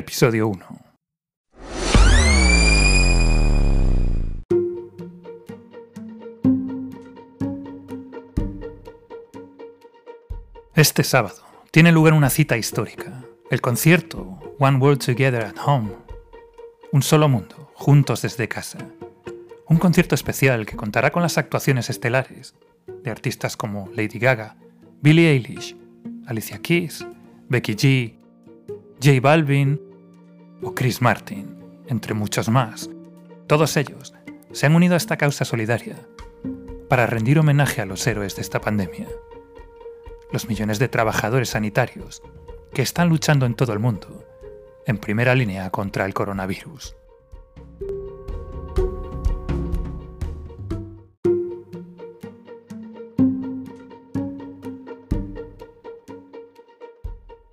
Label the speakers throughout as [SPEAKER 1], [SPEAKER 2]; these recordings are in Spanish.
[SPEAKER 1] Episodio 1. Este sábado tiene lugar una cita histórica, el concierto One World Together at Home. Un solo mundo, juntos desde casa. Un concierto especial que contará con las actuaciones estelares de artistas como Lady Gaga, Billie Eilish, Alicia Keys, Becky G, J Balvin o Chris Martin, entre muchos más. Todos ellos se han unido a esta causa solidaria para rendir homenaje a los héroes de esta pandemia. Los millones de trabajadores sanitarios que están luchando en todo el mundo en primera línea contra el coronavirus.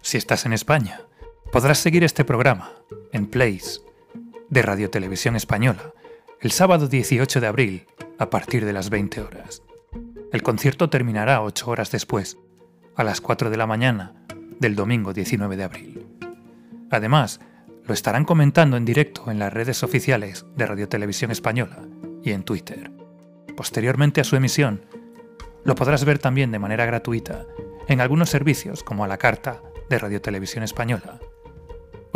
[SPEAKER 1] Si estás en España, podrás seguir este programa en Place de Radio Televisión Española el sábado 18 de abril a partir de las 20 horas. El concierto terminará 8 horas después, a las 4 de la mañana del domingo 19 de abril. Además, lo estarán comentando en directo en las redes oficiales de Radio Televisión Española y en Twitter. Posteriormente a su emisión, lo podrás ver también de manera gratuita en algunos servicios como a la carta de Radio Televisión Española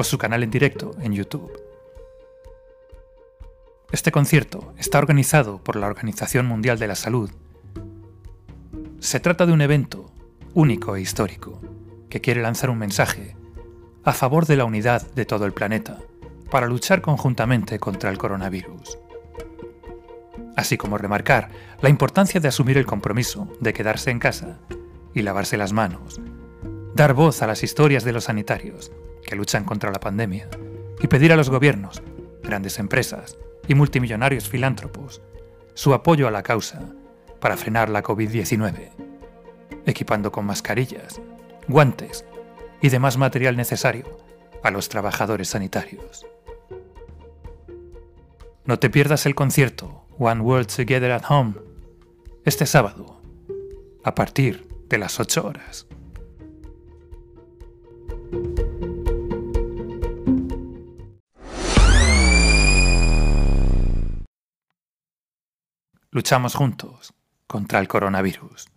[SPEAKER 1] su canal en directo en YouTube. Este concierto está organizado por la Organización Mundial de la Salud. Se trata de un evento único e histórico que quiere lanzar un mensaje a favor de la unidad de todo el planeta para luchar conjuntamente contra el coronavirus. Así como remarcar la importancia de asumir el compromiso de quedarse en casa y lavarse las manos dar voz a las historias de los sanitarios que luchan contra la pandemia y pedir a los gobiernos, grandes empresas y multimillonarios filántropos su apoyo a la causa para frenar la COVID-19, equipando con mascarillas, guantes y demás material necesario a los trabajadores sanitarios. No te pierdas el concierto One World Together at Home este sábado, a partir de las 8 horas. Luchamos juntos contra el coronavirus.